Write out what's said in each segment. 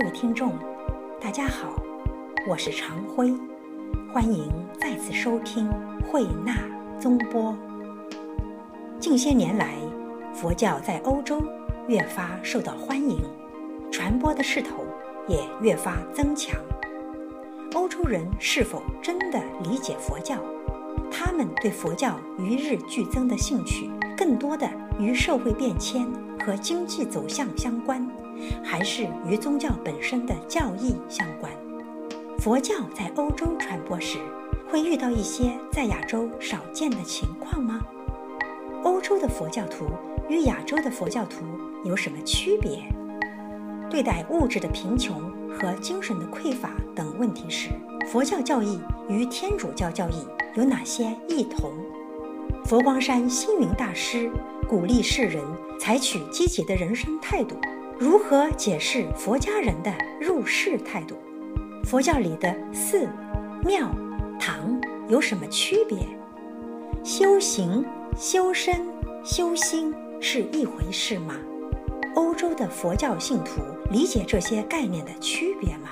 各位听众，大家好，我是常辉，欢迎再次收听慧纳综播。近些年来，佛教在欧洲越发受到欢迎，传播的势头也越发增强。欧洲人是否真的理解佛教？他们对佛教与日俱增的兴趣，更多的与社会变迁和经济走向相关，还是与宗教本身的教义相关？佛教在欧洲传播时，会遇到一些在亚洲少见的情况吗？欧洲的佛教徒与亚洲的佛教徒有什么区别？对待物质的贫穷和精神的匮乏等问题时，佛教教义与天主教教义。有哪些异同？佛光山星云大师鼓励世人采取积极的人生态度，如何解释佛家人的入世态度？佛教里的寺、庙、堂有什么区别？修行、修身、修心是一回事吗？欧洲的佛教信徒理解这些概念的区别吗？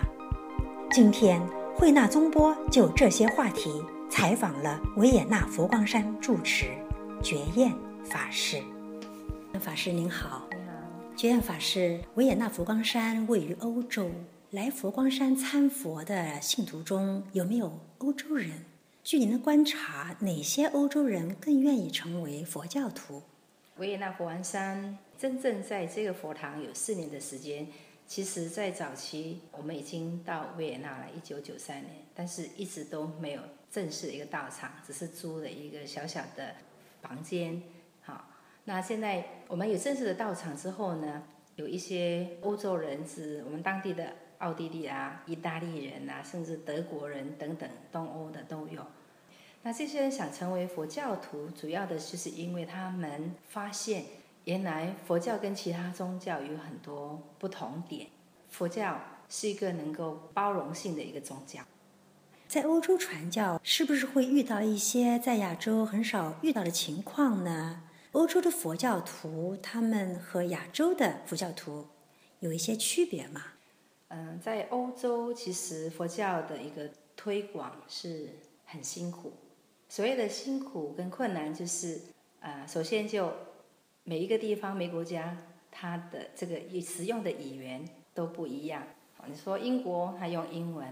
今天慧纳宗波就这些话题。采访了维也纳佛光山住持觉彦法师。法师您，好，觉彦法师，维也纳佛光山位于欧洲，来佛光山参佛的信徒中有没有欧洲人？据您的观察，哪些欧洲人更愿意成为佛教徒？维也纳佛光山真正在这个佛堂有四年的时间。其实，在早期，我们已经到维也纳了，一九九三年，但是一直都没有正式的一个道场，只是租了一个小小的房间。那现在我们有正式的到场之后呢，有一些欧洲人，是我们当地的奥地利啊、意大利人啊，甚至德国人等等，东欧的都有。那这些人想成为佛教徒，主要的就是因为他们发现。原来佛教跟其他宗教有很多不同点。佛教是一个能够包容性的一个宗教。在欧洲传教，是不是会遇到一些在亚洲很少遇到的情况呢？欧洲的佛教徒他们和亚洲的佛教徒有一些区别吗？嗯，在欧洲其实佛教的一个推广是很辛苦。所谓的辛苦跟困难，就是呃，首先就。每一个地方、每国家，它的这个使用的语言都不一样。你说英国它用英文，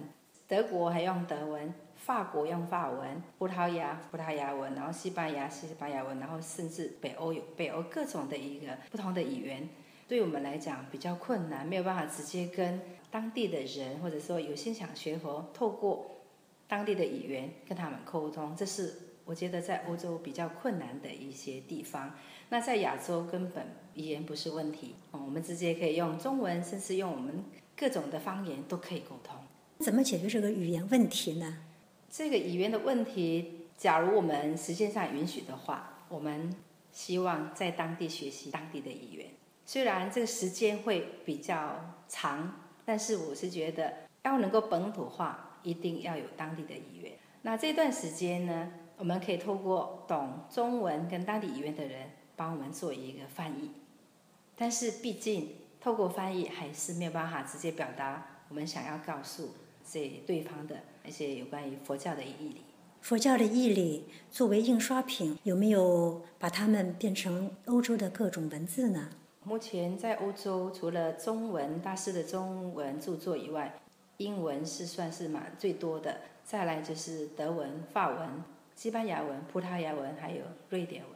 德国还用德文，法国用法文，葡萄牙葡萄牙文，然后西班牙西班牙文，然后甚至北欧有北欧各种的一个不同的语言，对我们来讲比较困难，没有办法直接跟当地的人，或者说有心想学佛，透过当地的语言跟他们沟通，这是我觉得在欧洲比较困难的一些地方。那在亚洲根本语言不是问题，我们直接可以用中文，甚至用我们各种的方言都可以沟通。怎么解决这个语言问题呢？这个语言的问题，假如我们时间上允许的话，我们希望在当地学习当地的语言。虽然这个时间会比较长，但是我是觉得要能够本土化，一定要有当地的语言。那这段时间呢，我们可以透过懂中文跟当地语言的人。帮我们做一个翻译，但是毕竟透过翻译还是没有办法直接表达我们想要告诉这对方的一些有关于佛教的义理。佛教的义理作为印刷品，有没有把它们变成欧洲的各种文字呢？目前在欧洲，除了中文大师的中文著作以外，英文是算是蛮最多的，再来就是德文、法文、西班牙文、葡萄牙文，还有瑞典文。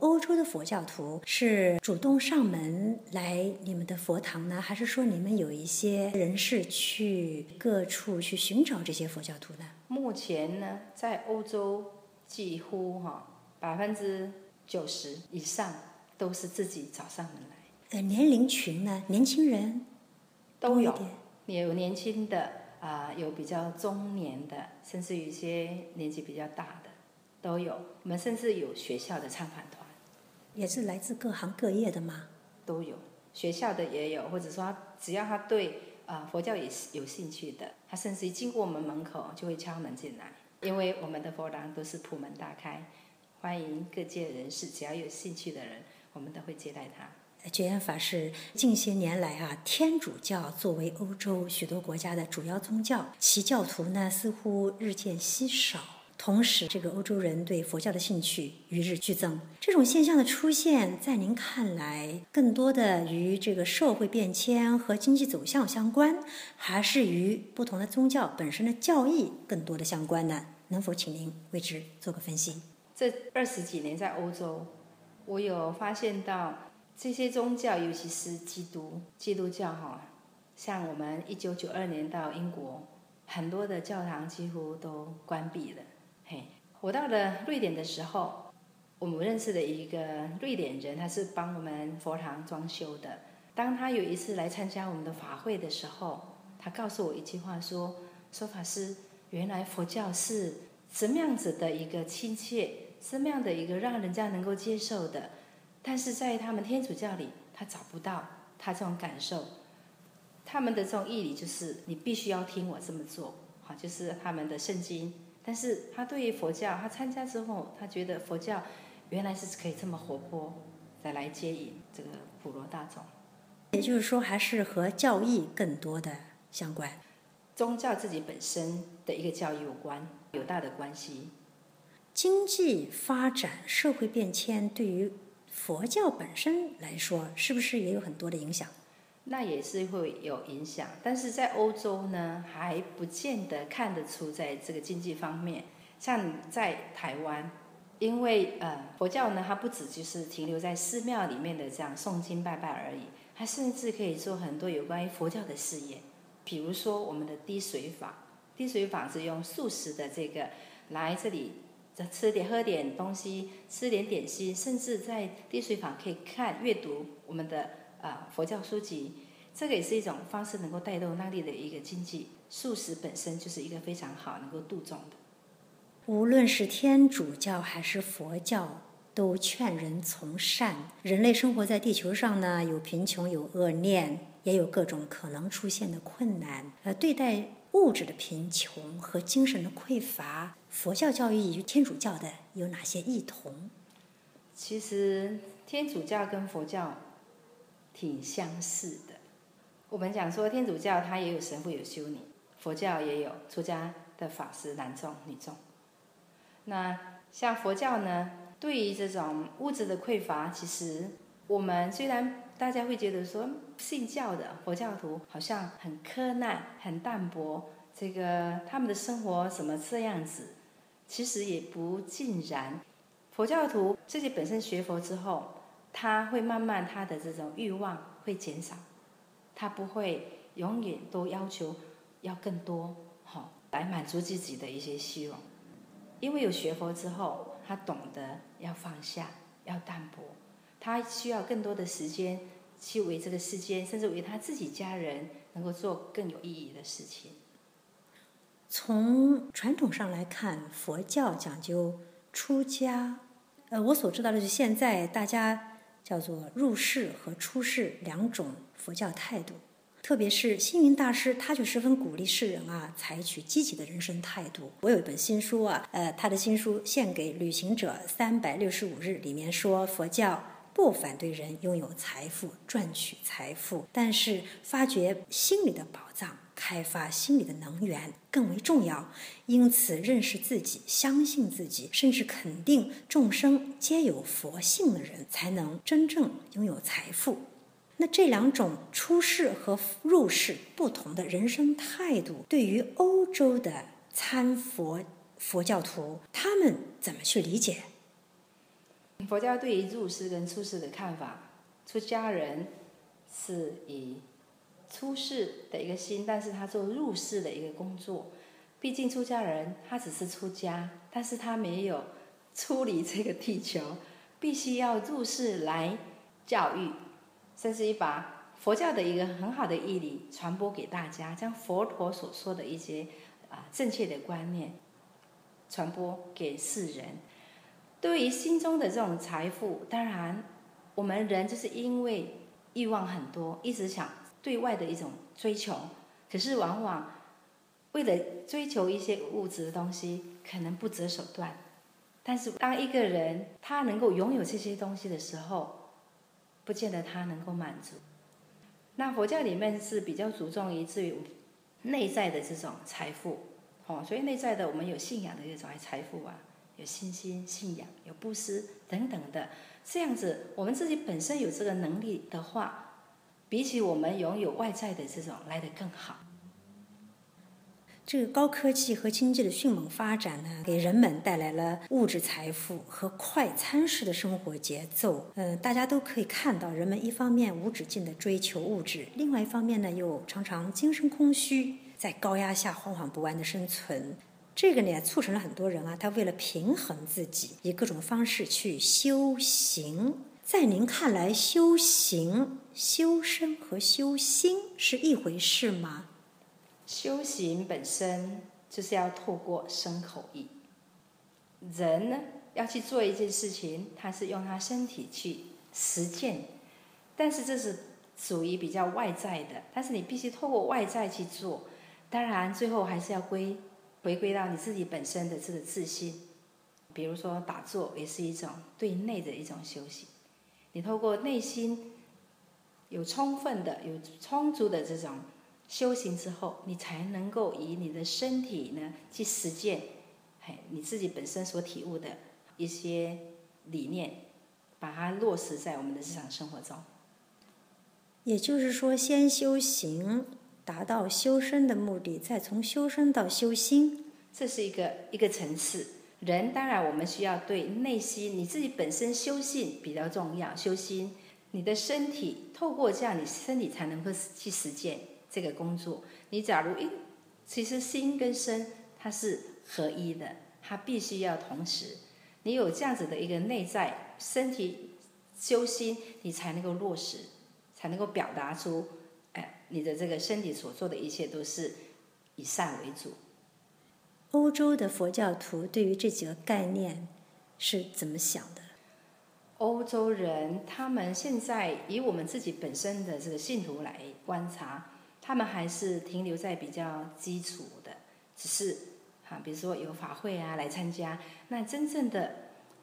欧洲的佛教徒是主动上门来你们的佛堂呢，还是说你们有一些人士去各处去寻找这些佛教徒呢？目前呢，在欧洲几乎哈百分之九十以上都是自己找上门来。呃，年龄群呢，年轻人都有，有年轻的啊，有比较中年的，甚至有一些年纪比较大的都有。我们甚至有学校的参访团。也是来自各行各业的吗？都有，学校的也有，或者说只要他对啊佛教也是有兴趣的，他甚至一经过我们门口就会敲门进来，因为我们的佛堂都是普门大开，欢迎各界人士，只要有兴趣的人，我们都会接待他。觉严法师近些年来啊，天主教作为欧洲许多国家的主要宗教，其教徒呢似乎日渐稀少。同时，这个欧洲人对佛教的兴趣与日俱增。这种现象的出现，在您看来，更多的与这个社会变迁和经济走向相关，还是与不同的宗教本身的教义更多的相关呢？能否请您为之做个分析？这二十几年在欧洲，我有发现到这些宗教，尤其是基督基督教哈，像我们一九九二年到英国，很多的教堂几乎都关闭了。我到了瑞典的时候，我们认识的一个瑞典人，他是帮我们佛堂装修的。当他有一次来参加我们的法会的时候，他告诉我一句话说：“说法师，原来佛教是什么样子的一个亲切。”什么样的一个让人家能够接受的，但是在他们天主教里，他找不到他这种感受。他们的这种义理就是你必须要听我这么做，好，就是他们的圣经。但是他对于佛教，他参加之后，他觉得佛教原来是可以这么活泼，再来接引这个普罗大众。也就是说，还是和教义更多的相关，宗教自己本身的一个教育有关，有大的关系。经济发展、社会变迁对于佛教本身来说，是不是也有很多的影响？那也是会有影响，但是在欧洲呢，还不见得看得出在这个经济方面。像在台湾，因为呃佛教呢，它不止就是停留在寺庙里面的这样诵经拜拜而已，它甚至可以做很多有关于佛教的事业。比如说我们的滴水法，滴水法是用素食的这个来这里。再吃点喝点东西，吃点点心，甚至在滴水坊可以看阅读我们的啊佛教书籍，这个也是一种方式，能够带动当地的一个经济。素食本身就是一个非常好能够度众的。无论是天主教还是佛教，都劝人从善。人类生活在地球上呢，有贫穷，有恶念，也有各种可能出现的困难。呃，对待物质的贫穷和精神的匮乏。佛教教育与天主教的有哪些异同？其实天主教跟佛教挺相似的。我们讲说天主教它也有神父有修女，佛教也有出家的法师男众女众。那像佛教呢，对于这种物质的匮乏，其实我们虽然大家会觉得说信教的佛教徒好像很苛难、很淡薄，这个他们的生活怎么这样子？其实也不尽然，佛教徒自己本身学佛之后，他会慢慢他的这种欲望会减少，他不会永远都要求要更多，好来满足自己的一些虚荣。因为有学佛之后，他懂得要放下，要淡泊，他需要更多的时间去为这个世间，甚至为他自己家人，能够做更有意义的事情。从传统上来看，佛教讲究出家。呃，我所知道的是，现在大家叫做入世和出世两种佛教态度。特别是星云大师，他就十分鼓励世人啊，采取积极的人生态度。我有一本新书啊，呃，他的新书《献给旅行者三百六十五日》里面说，佛教不反对人拥有财富、赚取财富，但是发掘心里的宝藏。开发心理的能源更为重要，因此认识自己、相信自己，甚至肯定众生皆有佛性的人，才能真正拥有财富。那这两种出世和入世不同的人生态度，对于欧洲的参佛佛教徒，他们怎么去理解？佛教对于入世跟出世的看法，出家人是以。出世的一个心，但是他做入世的一个工作。毕竟出家人他只是出家，但是他没有出离这个地球，必须要入世来教育，甚至于把佛教的一个很好的义理传播给大家，将佛陀所说的一些啊正确的观念传播给世人。对于心中的这种财富，当然我们人就是因为欲望很多，一直想。对外的一种追求，可是往往为了追求一些物质的东西，可能不择手段。但是当一个人他能够拥有这些东西的时候，不见得他能够满足。那佛教里面是比较注重于至于内在的这种财富，哦，所以内在的我们有信仰的这种财富啊，有信心、信仰、有布施等等的，这样子我们自己本身有这个能力的话，比起我们拥有外在的这种来得更好。这个高科技和经济的迅猛发展呢，给人们带来了物质财富和快餐式的生活节奏。嗯，大家都可以看到，人们一方面无止境的追求物质，另外一方面呢，又常常精神空虚，在高压下惶惶不安的生存。这个呢，促成了很多人啊，他为了平衡自己，以各种方式去修行。在您看来，修行、修身和修心是一回事吗？修行本身就是要透过身口意。人呢要去做一件事情，他是用他身体去实践，但是这是属于比较外在的。但是你必须透过外在去做，当然最后还是要归回归到你自己本身的这个自信。比如说打坐也是一种对内的一种修行，你透过内心有充分的、有充足的这种。修行之后，你才能够以你的身体呢去实践，嘿，你自己本身所体悟的一些理念，把它落实在我们的日常生活中。也就是说，先修行，达到修身的目的，再从修身到修心，这是一个一个层次。人当然，我们需要对内心你自己本身修性比较重要，修心，你的身体透过这样，你身体才能够去实践。这个工作，你假如一，其实心跟身它是合一的，它必须要同时，你有这样子的一个内在身体修心，你才能够落实，才能够表达出，哎，你的这个身体所做的一切都是以善为主。欧洲的佛教徒对于这几个概念是怎么想的？欧洲人他们现在以我们自己本身的这个信徒来观察。他们还是停留在比较基础的，只是哈，比如说有法会啊来参加。那真正的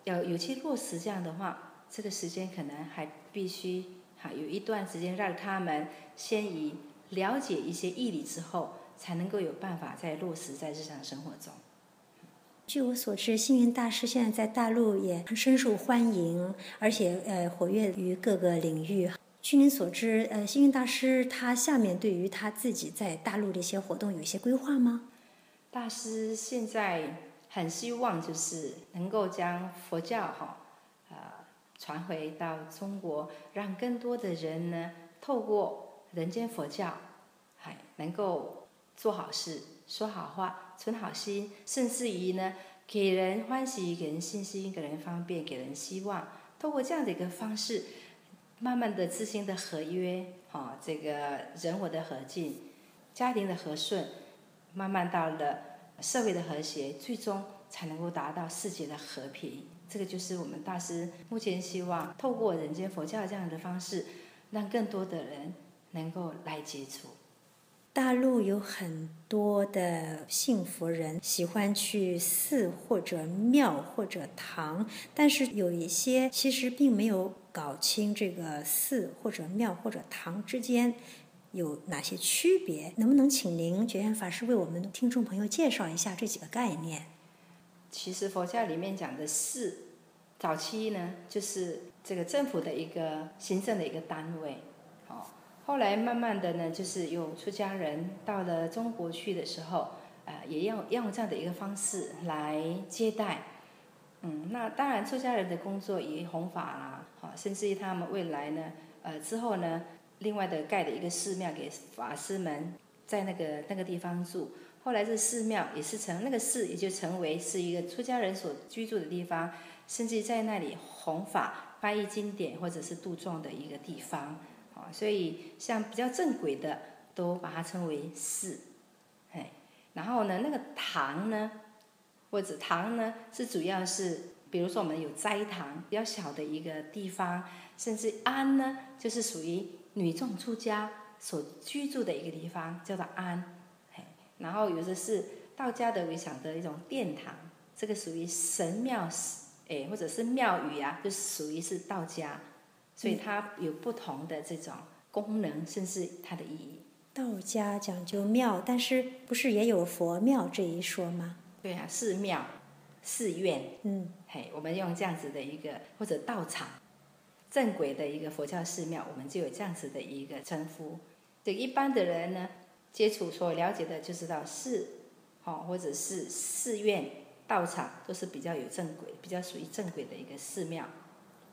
要有去落实这样的话，这个时间可能还必须哈有一段时间让他们先以了解一些义理之后，才能够有办法再落实在日常生活中。据我所知，星云大师现在在大陆也深受欢迎，而且呃活跃于各个领域。据您所知，呃，星云大师他下面对于他自己在大陆的一些活动有一些规划吗？大师现在很希望就是能够将佛教哈，呃，传回到中国，让更多的人呢透过人间佛教，还能够做好事、说好话、存好心，甚至于呢给人欢喜、给人信心、给人方便、给人希望，透过这样的一个方式。慢慢的，自心的合约，哈，这个人我的和静，家庭的和顺，慢慢到了社会的和谐，最终才能够达到世界的和平。这个就是我们大师目前希望透过人间佛教这样的方式，让更多的人能够来接触。大陆有很多的信佛人喜欢去寺或者庙或者堂，但是有一些其实并没有。搞清这个寺或者庙或者堂之间有哪些区别？能不能请您觉远法师为我们听众朋友介绍一下这几个概念？其实佛教里面讲的寺，早期呢就是这个政府的一个行政的一个单位，后来慢慢的呢，就是有出家人到了中国去的时候，呃，也要用这样的一个方式来接待。嗯，那当然出家人的工作以弘法啦。好，甚至于他们未来呢，呃，之后呢，另外的盖了一个寺庙给法师们在那个那个地方住。后来这寺庙也是成那个寺，也就成为是一个出家人所居住的地方，甚至在那里弘法、翻译经典或者是度众的一个地方。所以像比较正轨的，都把它称为寺。哎，然后呢，那个堂呢，或者堂呢，是主要是。比如说，我们有斋堂，比较小的一个地方，甚至庵呢，就是属于女众出家所居住的一个地方，叫做庵。然后有的是道家的为想的一种殿堂，这个属于神庙，哎，或者是庙宇啊，就属于是道家所以它有不同的这种功能，甚至它的意义。道家讲究庙，但是不是也有佛庙这一说吗？对啊，寺庙、寺院，嗯，嘿，我们用这样子的一个或者道场，正轨的一个佛教寺庙，我们就有这样子的一个称呼。对一般的人呢，接触所了解的就知道寺，哦，或者是寺院、道场，都是比较有正轨、比较属于正轨的一个寺庙。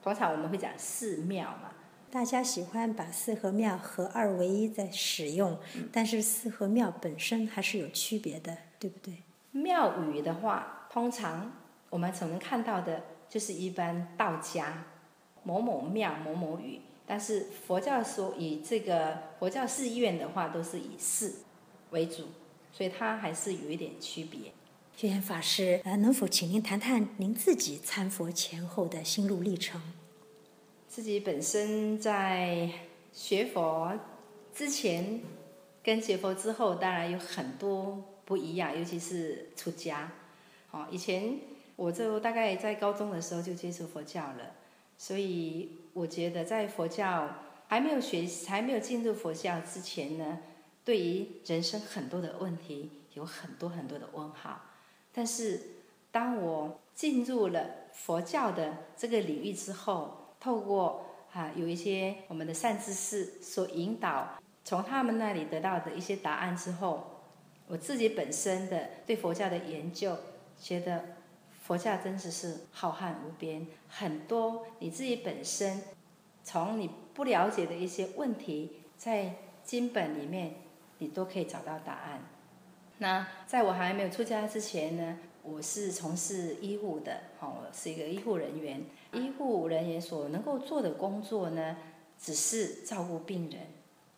通常我们会讲寺庙嘛，大家喜欢把寺和庙合二为一在使用，但是寺和庙本身还是有区别的，对不对？庙宇的话，通常我们所能看到的就是一般道家某某庙某某宇，但是佛教说以这个佛教寺院的话，都是以寺为主，所以它还是有一点区别。觉远法师，呃，能否请您谈谈您自己参佛前后的心路历程？自己本身在学佛之前跟学佛之后，当然有很多不一样，尤其是出家。哦，以前我就大概在高中的时候就接触佛教了，所以我觉得在佛教还没有学、还没有进入佛教之前呢，对于人生很多的问题有很多很多的问号。但是，当我进入了佛教的这个领域之后，透过啊有一些我们的善知识所引导，从他们那里得到的一些答案之后，我自己本身的对佛教的研究，觉得佛教真的是浩瀚无边，很多你自己本身从你不了解的一些问题，在经本里面你都可以找到答案。那在我还没有出家之前呢，我是从事医护的，哦，是一个医护人员。医护人员所能够做的工作呢，只是照顾病人。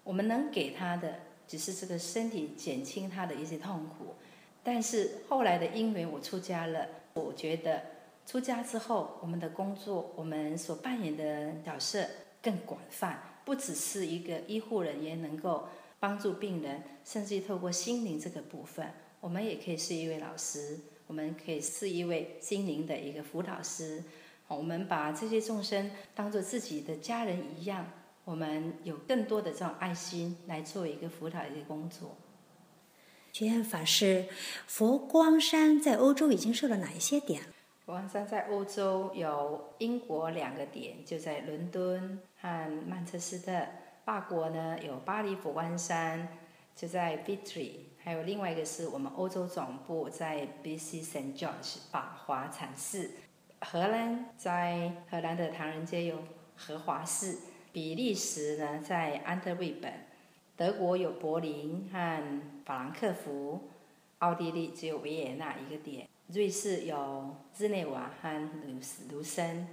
我们能给他的，只是这个身体减轻他的一些痛苦。但是后来的因缘，我出家了。我觉得出家之后，我们的工作，我们所扮演的角色更广泛，不只是一个医护人员能够。帮助病人，甚至透过心灵这个部分，我们也可以是一位老师，我们可以是一位心灵的一个辅导师。我们把这些众生当做自己的家人一样，我们有更多的这种爱心来做一个辅导一个工作。学院法师，佛光山在欧洲已经设了哪一些点？佛光山在欧洲有英国两个点，就在伦敦和曼彻斯特。法国呢有巴黎佛光山，就在 Vitry，还有另外一个是我们欧洲总部在 BC St George 法华禅寺。荷兰在荷兰的唐人街有荷华寺，比利时呢在安特卫本，德国有柏林和法兰克福，奥地利只有维也纳一个点，瑞士有日内瓦和卢卢森。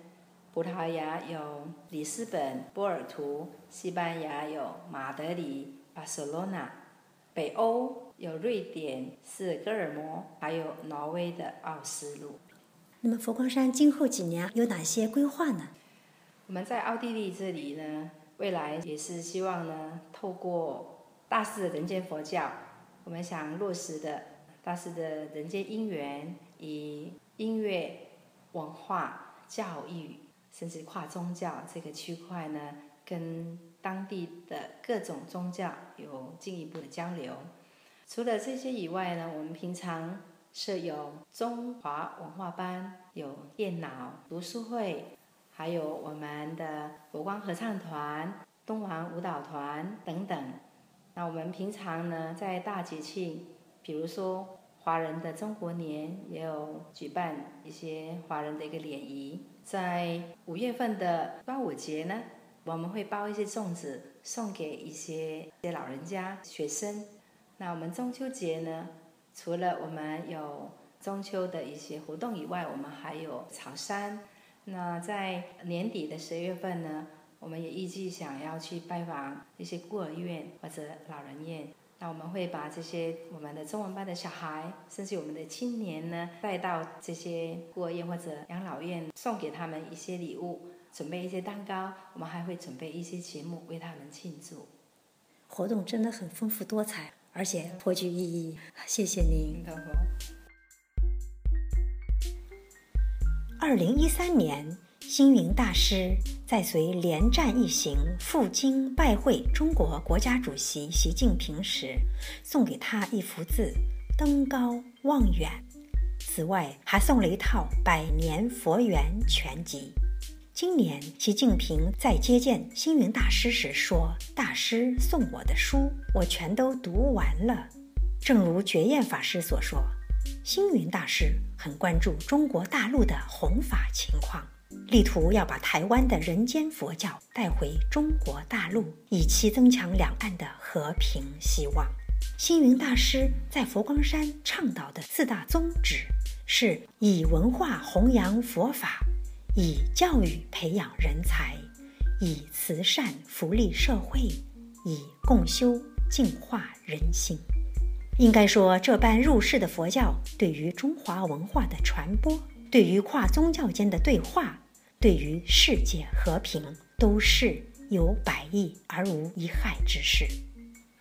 葡萄牙有里斯本、波尔图；西班牙有马德里、巴塞罗那；北欧有瑞典、斯德哥尔摩，还有挪威的奥斯陆。那么佛光山今后几年有哪些规划呢？我们在奥地利这里呢，未来也是希望呢，透过大师的人间佛教，我们想落实的大师的人间因缘，以音乐、文化、教育。甚至跨宗教这个区块呢，跟当地的各种宗教有进一步的交流。除了这些以外呢，我们平常设有中华文化班，有电脑读书会，还有我们的佛光合唱团、东王舞蹈团等等。那我们平常呢，在大节庆，比如说华人的中国年，也有举办一些华人的一个联谊。在五月份的端午节呢，我们会包一些粽子送给一些些老人家、学生。那我们中秋节呢，除了我们有中秋的一些活动以外，我们还有潮汕。那在年底的十月份呢，我们也预计想要去拜访一些孤儿院或者老人院。那我们会把这些我们的中文班的小孩，甚至我们的青年呢，带到这些孤儿院或者养老院，送给他们一些礼物，准备一些蛋糕。我们还会准备一些节目为他们庆祝。活动真的很丰富多彩，而且颇具意义。谢谢您。好。二零一三年，星云大师在随连战一行赴京拜会中国国家主席习近平时，送给他一幅字“登高望远”。此外，还送了一套《百年佛缘全集》。今年，习近平在接见星云大师时说：“大师送我的书，我全都读完了。”正如觉验法师所说，星云大师很关注中国大陆的弘法情况。力图要把台湾的人间佛教带回中国大陆，以期增强两岸的和平希望。星云大师在佛光山倡导的四大宗旨，是以文化弘扬佛法，以教育培养人才，以慈善福利社会，以共修净化人心。应该说，这般入世的佛教，对于中华文化的传播，对于跨宗教间的对话。对于世界和平，都是有百益而无一害之事。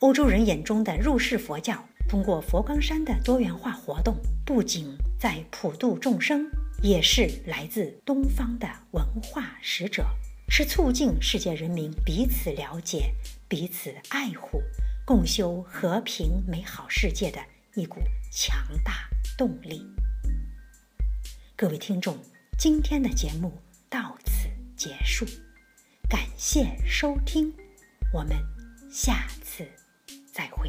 欧洲人眼中的入世佛教，通过佛光山的多元化活动，不仅在普度众生，也是来自东方的文化使者，是促进世界人民彼此了解、彼此爱护、共修和平美好世界的一股强大动力。各位听众，今天的节目。到此结束，感谢收听，我们下次再会。